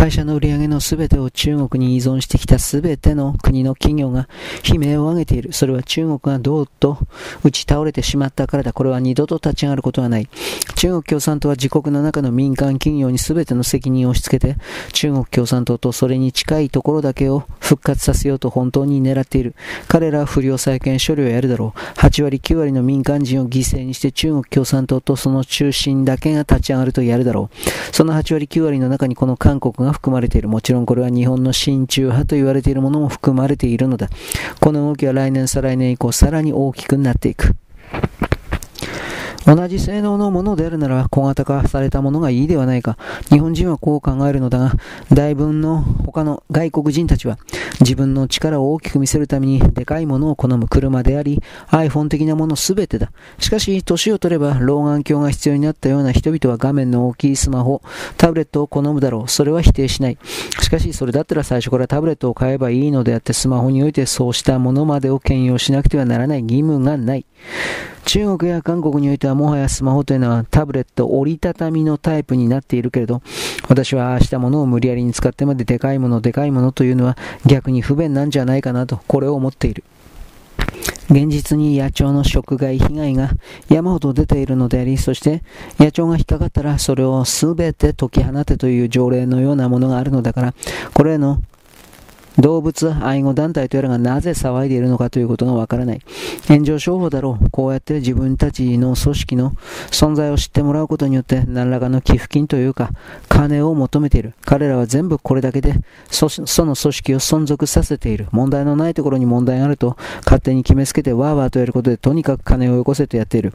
会社の売り上げのすべてを中国に依存してきたすべての国の企業が悲鳴を上げている。それは中国がどうと打ち倒れてしまったからだ。これは二度と立ち上がることはない。中国共産党は自国の中の民間企業にすべての責任を押し付けて、中国共産党とそれに近いところだけを復活させようと本当に狙っている。彼らは不良債権処理をやるだろう。8割9割の民間人を犠牲にして中国共産党とその中心だけが立ち上がるとやるだろう。その8割9割の中にこの韓国が含まれている。もちろんこれは日本の親中派と言われているものも含まれているのだ。この動きは来年再来年以降さらに大きくなっていく。同じ性能のものであるなら小型化されたものがいいではないか。日本人はこう考えるのだが、大分の他の外国人たちは自分の力を大きく見せるためにでかいものを好む車であり、iPhone 的なものすべてだ。しかし、年を取れば老眼鏡が必要になったような人々は画面の大きいスマホ、タブレットを好むだろう。それは否定しない。しかし、それだったら最初からタブレットを買えばいいのであって、スマホにおいてそうしたものまでを兼用しなくてはならない義務がない。中国や韓国においてはもはやスマホというのはタブレット折りたたみのタイプになっているけれど、私はああしたものを無理やりに使ってまででかいものでかいものというのは逆に不便なんじゃないかなと、これを思っている。現実に野鳥の食害被害が山ほど出ているのであり、そして野鳥が引っかかったらそれを全て解き放てという条例のようなものがあるのだから、これへの動物愛護団体とやらがなぜ騒いでいるのかということがわからない。炎上商法だろう。こうやって自分たちの組織の存在を知ってもらうことによって何らかの寄付金というか金を求めている。彼らは全部これだけでその組織を存続させている。問題のないところに問題があると勝手に決めつけてワーワーとやることでとにかく金をよこせとやっている。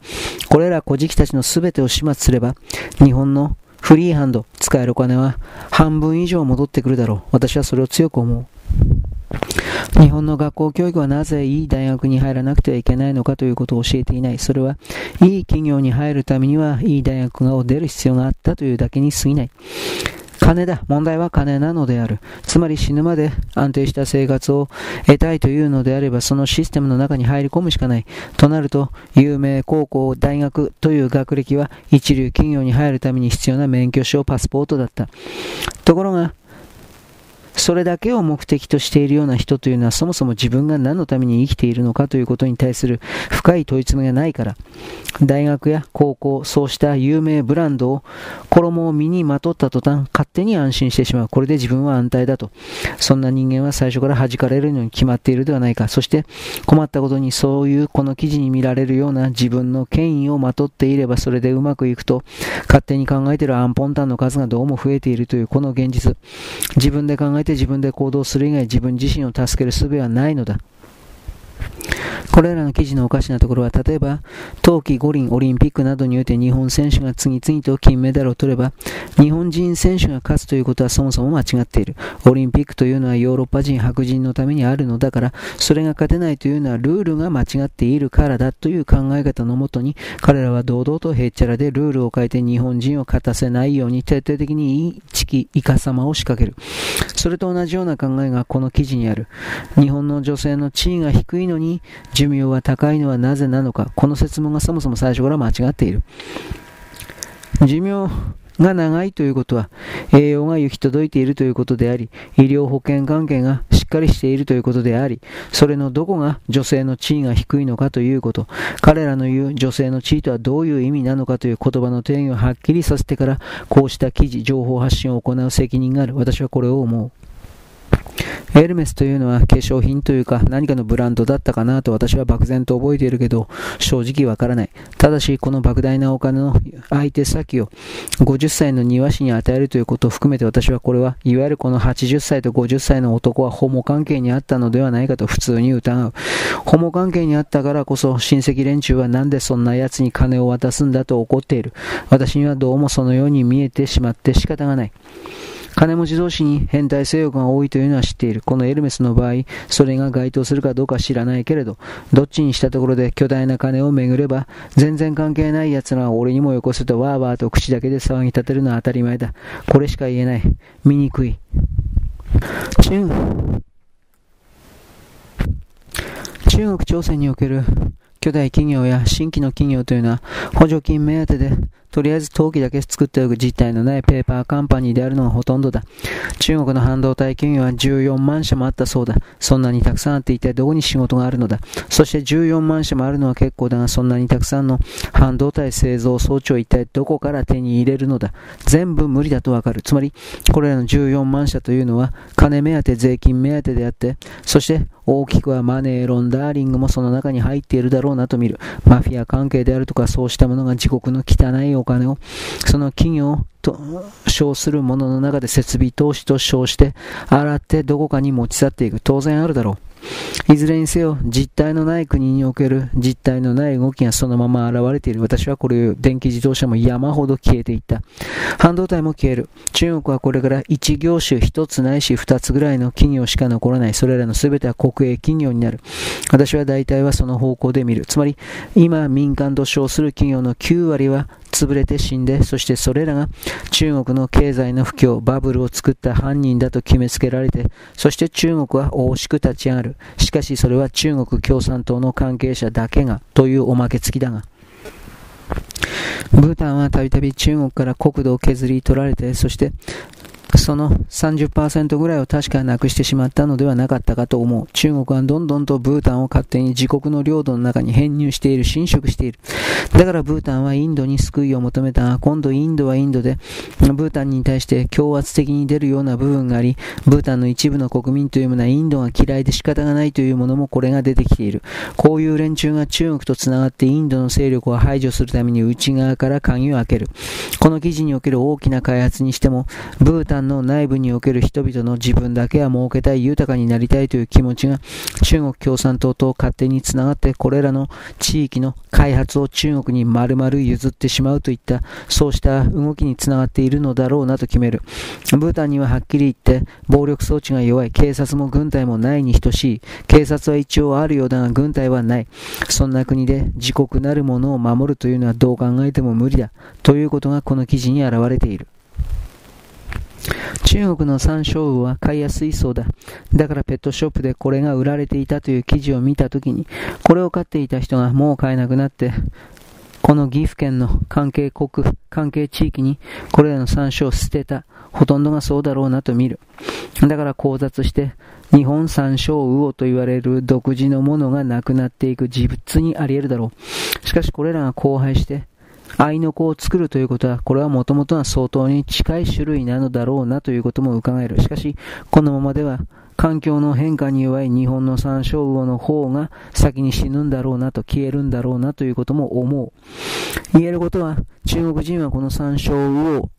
これら小じたちの全てを始末すれば日本のフリーハンド、使えるお金は半分以上戻ってくるだろう。私はそれを強く思う。日本の学校教育はなぜいい大学に入らなくてはいけないのかということを教えていない。それは、いい企業に入るためには、いい大学を出る必要があったというだけに過ぎない。金だ。問題は金なのである。つまり死ぬまで安定した生活を得たいというのであれば、そのシステムの中に入り込むしかない。となると、有名高校、大学という学歴は一流企業に入るために必要な免許証、パスポートだった。ところが、それだけを目的としているような人というのはそもそも自分が何のために生きているのかということに対する深い問い詰めがないから大学や高校そうした有名ブランドを衣を身にまとった途端勝手に安心してしまう。これで自分は安泰だと。そんな人間は最初から弾かれるのに決まっているではないかそして困ったことにそういうこの記事に見られるような自分の権威をまとっていればそれでうまくいくと勝手に考えているアンポンタンの数がどうも増えているというこの現実。自分で考えて自分で行動する以外自分自身を助ける術はないのだ。これらの記事のおかしなところは、例えば、冬季五輪オリンピックなどにおいて日本選手が次々と金メダルを取れば、日本人選手が勝つということはそもそも間違っている。オリンピックというのはヨーロッパ人、白人のためにあるのだから、それが勝てないというのはルールが間違っているからだという考え方のもとに、彼らは堂々とへっちゃらでルールを変えて日本人を勝たせないように徹底的にいいチキ、イカ様を仕掛ける。それと同じような考えがこの記事にある。日本の女性の地位が低いのに、寿命は高いのはなぜなのか、この説問がそもそも最初から間違っている。寿命が長いということは、栄養が行き届いているということであり、医療保険関係がしっかりしているということであり、それのどこが女性の地位が低いのかということ、彼らの言う女性の地位とはどういう意味なのかという言葉の定義をはっきりさせてから、こうした記事、情報発信を行う責任がある。私はこれを思う。エルメスというのは化粧品というか何かのブランドだったかなと私は漠然と覚えているけど正直わからない。ただしこの莫大なお金の相手先を50歳の庭師に与えるということを含めて私はこれはいわゆるこの80歳と50歳の男はホモ関係にあったのではないかと普通に疑う。ホモ関係にあったからこそ親戚連中はなんでそんな奴に金を渡すんだと怒っている。私にはどうもそのように見えてしまって仕方がない。金持ち同士に変態性欲が多いというのは知っている。このエルメスの場合、それが該当するかどうか知らないけれど、どっちにしたところで巨大な金を巡れば、全然関係ない奴らは俺にもよこすとワーワーと口だけで騒ぎ立てるのは当たり前だ。これしか言えない。醜い。中中国朝鮮における巨大企業や新規の企業というのは補助金目当てでとりあえず陶器だけ作っておく実態のないペーパーカンパニーであるのがほとんどだ。中国の半導体企業は14万社もあったそうだ。そんなにたくさんあって一体どこに仕事があるのだ。そして14万社もあるのは結構だが、そんなにたくさんの半導体製造装置を一体どこから手に入れるのだ。全部無理だとわかる。つまり、これらの14万社というのは、金目当て、税金目当てであって、そして大きくはマネーロンダーリングもその中に入っているだろうなと見る。マフィア関係であるとかそうしたものが自国の汚いお金を、その企業と称するものの中で設備投資と称して、洗ってどこかに持ち去っていく。当然あるだろう。いずれにせよ、実体のない国における実体のない動きがそのまま現れている。私はこれ電気自動車も山ほど消えていった。半導体も消える。中国はこれから1業種1つないし2つぐらいの企業しか残らない。それらの全ては国営企業になる。私は大体はその方向で見る。つまり、今民間と称する企業の9割は潰れて死んで、そしてそれらが中国の経済の不況、バブルを作った犯人だと決めつけられて、そして中国は惜しく立ち上がる。しかしそれは中国共産党の関係者だけが、というおまけ付きだが。ブータンはたびたび中国から国土を削り取られて、そしてその30%ぐらいを確かなくしてしまったのではなかったかと思う。中国はどんどんとブータンを勝手に自国の領土の中に編入している、侵食している。だからブータンはインドに救いを求めたが、今度インドはインドで、ブータンに対して強圧的に出るような部分があり、ブータンの一部の国民というものはインドが嫌いで仕方がないというものもこれが出てきている。こういう連中が中国と繋がってインドの勢力を排除するために内側から鍵を開ける。この記事における大きな開発にしても、ブータンの内部における人々の自分だけは儲けたい、豊かになりたいという気持ちが中国共産党と勝手につながってこれらの地域の開発を中国に丸々譲ってしまうといったそうした動きにつながっているのだろうなと決める。ブータンにははっきり言って暴力装置が弱い、警察も軍隊もないに等しい。警察は一応あるようだが軍隊はない。そんな国で自国なるものを守るというのはどう考えても無理だ。ということがこの記事に現れている。中国の山椒魚は買いやすいそうだ。だからペットショップでこれが売られていたという記事を見たときに、これを飼っていた人がもう買えなくなって、この岐阜県の関係国、関係地域にこれらの山椒を捨てた。ほとんどがそうだろうなと見る。だから考察して、日本山椒魚と言われる独自のものがなくなっていく事物にあり得るだろう。しかしこれらが荒廃して、愛の子を作るということは、これはもともとは相当に近い種類なのだろうなということも伺える。しかし、このままでは、環境の変化に弱い日本の山椒魚の方が先に死ぬんだろうなと消えるんだろうなということも思う。言えることは、中国人はこの山椒魚を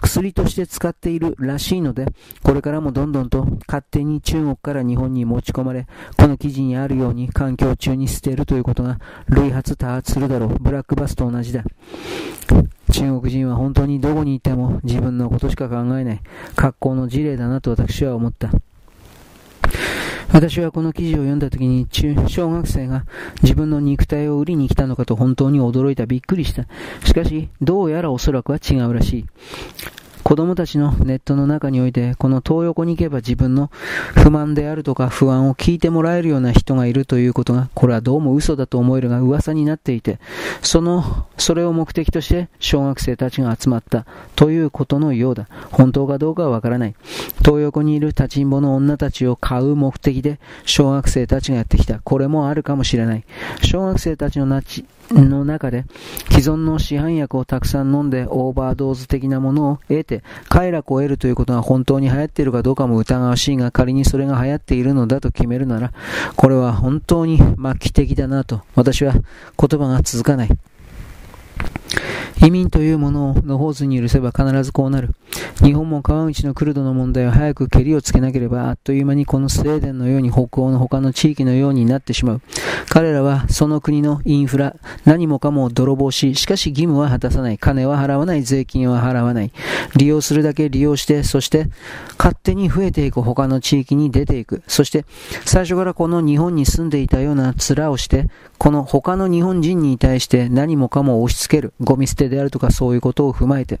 薬として使っているらしいので、これからもどんどんと勝手に中国から日本に持ち込まれ、この記事にあるように環境中に捨てるということが類発多発するだろう。ブラックバスと同じだ。中国人は本当にどこにいても自分のことしか考えない格好の事例だなと私は思った。私はこの記事を読んだ時に中、小学生が自分の肉体を売りに来たのかと本当に驚いた、びっくりした。しかし、どうやらおそらくは違うらしい。子供たちのネットの中において、この東横に行けば自分の不満であるとか不安を聞いてもらえるような人がいるということが、これはどうも嘘だと思えるが噂になっていて、その、それを目的として小学生たちが集まったということのようだ。本当かどうかはわからない。東横にいる立ちんぼの女たちを買う目的で小学生たちがやってきた。これもあるかもしれない。小学生たちのの中で既存の市販薬をたくさん飲んでオーバードーズ的なものを得て快楽を得るということが本当に流行っているかどうかも疑わしいが仮にそれが流行っているのだと決めるならこれは本当に末期的だなと私は言葉が続かない移民というものを野放図に許せば必ずこうなる。日本も川口のクルドの問題を早く蹴りをつけなければ、あっという間にこのスウェーデンのように北欧の他の地域のようになってしまう。彼らはその国のインフラ、何もかも泥棒し、しかし義務は果たさない。金は払わない。税金は払わない。利用するだけ利用して、そして勝手に増えていく他の地域に出ていく。そして最初からこの日本に住んでいたような面をして、この他の日本人に対して何もかも押し付ける。ゴミ捨てであるとかそういうことを踏まえて、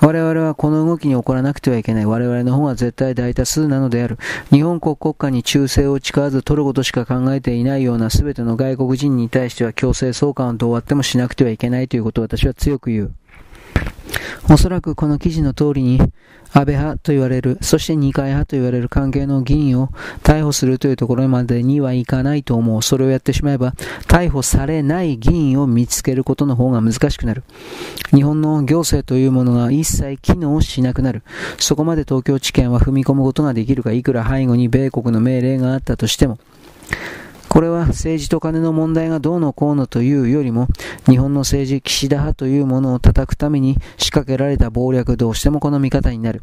我々はこの動きに起こらなくてはいけない。我々の方が絶対大多数なのである。日本国国家に忠誠を誓わず取ることしか考えていないような全全ての外国人に対しては強制送還をどうあってもしなくてはいけないということを私は強く言う。おそらくこの記事の通りに、安倍派と言われる、そして二階派と言われる関係の議員を逮捕するというところまでにはいかないと思う。それをやってしまえば、逮捕されない議員を見つけることの方が難しくなる。日本の行政というものが一切機能しなくなる。そこまで東京地検は踏み込むことができるか、いくら背後に米国の命令があったとしても。これは政治と金の問題がどうのこうのというよりも、日本の政治、岸田派というものを叩くために仕掛けられた謀略、どうしてもこの見方になる。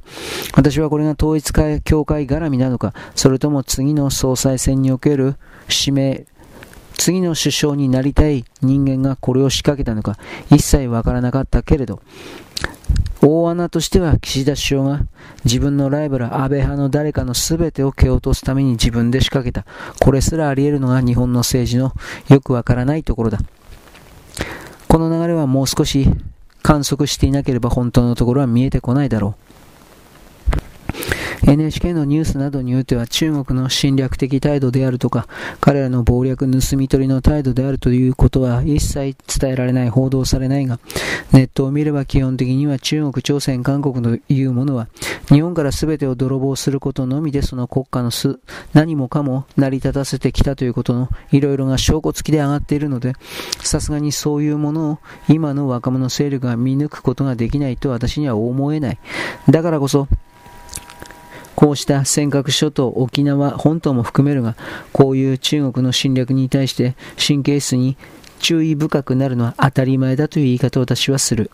私はこれが統一教会絡みなのか、それとも次の総裁選における指名、次の首相になりたい人間がこれを仕掛けたのか、一切わからなかったけれど、大穴としては岸田首相が自分のライバル安倍派の誰かの全てを蹴落とすために自分で仕掛けた。これすらあり得るのが日本の政治のよくわからないところだ。この流れはもう少し観測していなければ本当のところは見えてこないだろう。NHK のニュースなどにおいては中国の侵略的態度であるとか、彼らの謀略盗み取りの態度であるということは一切伝えられない、報道されないが、ネットを見れば基本的には中国、朝鮮、韓国というものは、日本から全てを泥棒することのみでその国家のす何もかも成り立たせてきたということのいろいろな証拠付きで上がっているので、さすがにそういうものを今の若者勢力が見抜くことができないと私には思えない。だからこそ、こうした尖閣諸島、沖縄本島も含めるが、こういう中国の侵略に対して神経質に注意深くなるのは当たり前だという言い方を私はする。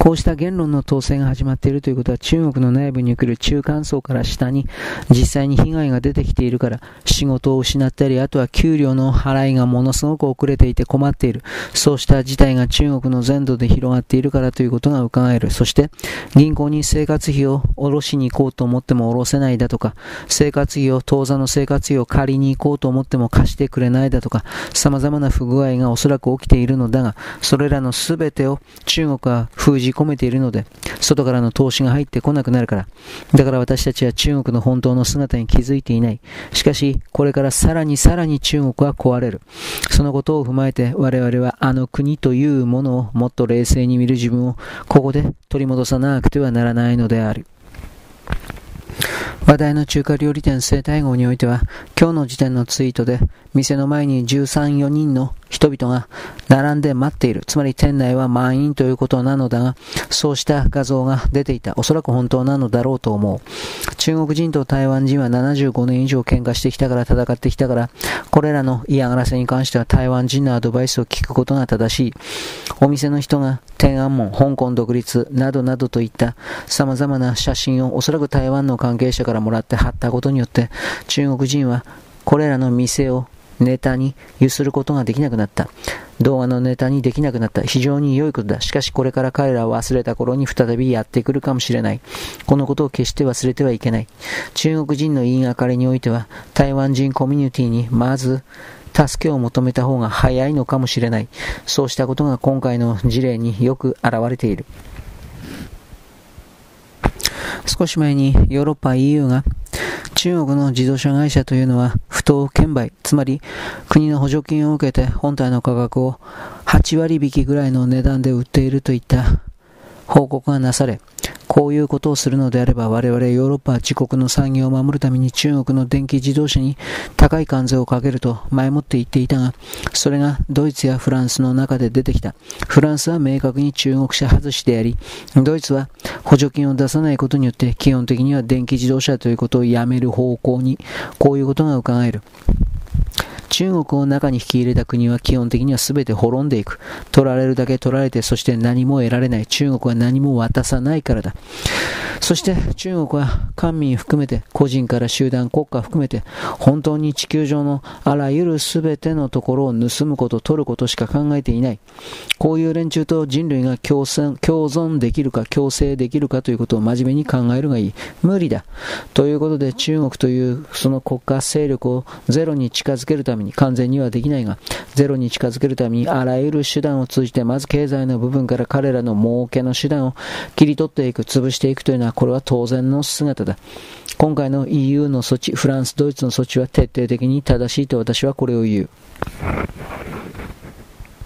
こうした言論の統制が始まっているということは中国の内部に来る中間層から下に実際に被害が出てきているから仕事を失ったりあとは給料の払いがものすごく遅れていて困っている。そうした事態が中国の全土で広がっているからということが伺える。そして銀行に生活費を下ろしに行こうと思っても下ろせないだとか生活費を当座の生活費を借りに行こうと思っても貸してくれないだとか様々な不具合がおそらく起きているのだがそれらの全てを中国は封じ込めているので、外からの投資が入ってこなくなるから。だから私たちは中国の本当の姿に気づいていない。しかし、これからさらにさらに中国は壊れる。そのことを踏まえて、我々はあの国というものをもっと冷静に見る自分を、ここで取り戻さなくてはならないのである。話題の中華料理店生態号においては、今日の時点のツイートで、店の前に13、4人の人々が並んで待っている。つまり店内は満員ということなのだが、そうした画像が出ていた。おそらく本当なのだろうと思う。中国人と台湾人は75年以上喧嘩してきたから戦ってきたから、これらの嫌がらせに関しては台湾人のアドバイスを聞くことが正しい。お店の人が天安門、香港独立などなどといった様々な写真をおそらく台湾の関係者からもらって貼ったことによって、中国人はこれらの店をネタに揺することができなくなった。動画のネタにできなくなった。非常に良いことだ。しかしこれから彼らを忘れた頃に再びやってくるかもしれない。このことを決して忘れてはいけない。中国人の言いがかりにおいては、台湾人コミュニティにまず、助けを求めた方が早いのかもしれない。そうしたことが今回の事例によく現れている。少し前にヨーロッパ EU が中国の自動車会社というのは不当券売、つまり国の補助金を受けて本体の価格を8割引きぐらいの値段で売っているといった報告がなされ、こういうことをするのであれば我々ヨーロッパは自国の産業を守るために中国の電気自動車に高い関税をかけると前もって言っていたが、それがドイツやフランスの中で出てきた。フランスは明確に中国車外しであり、ドイツは補助金を出さないことによって基本的には電気自動車ということをやめる方向に、こういうことが伺える。中国を中に引き入れた国は基本的には全て滅んでいく。取られるだけ取られて、そして何も得られない。中国は何も渡さないからだ。そして中国は官民含めて、個人から集団、国家含めて、本当に地球上のあらゆる全てのところを盗むこと、取ることしか考えていない。こういう連中と人類が共存できるか、共生できるかということを真面目に考えるがいい。無理だ。ということで中国というその国家勢力をゼロに近づけるためめに完全にはできないが、ゼロに近づけるためにあらゆる手段を通じて、まず経済の部分から彼らの儲けの手段を切り取っていく、潰していくというのは、これは当然の姿だ。今回の EU の措置、フランス、ドイツの措置は徹底的に正しいと私はこれを言う。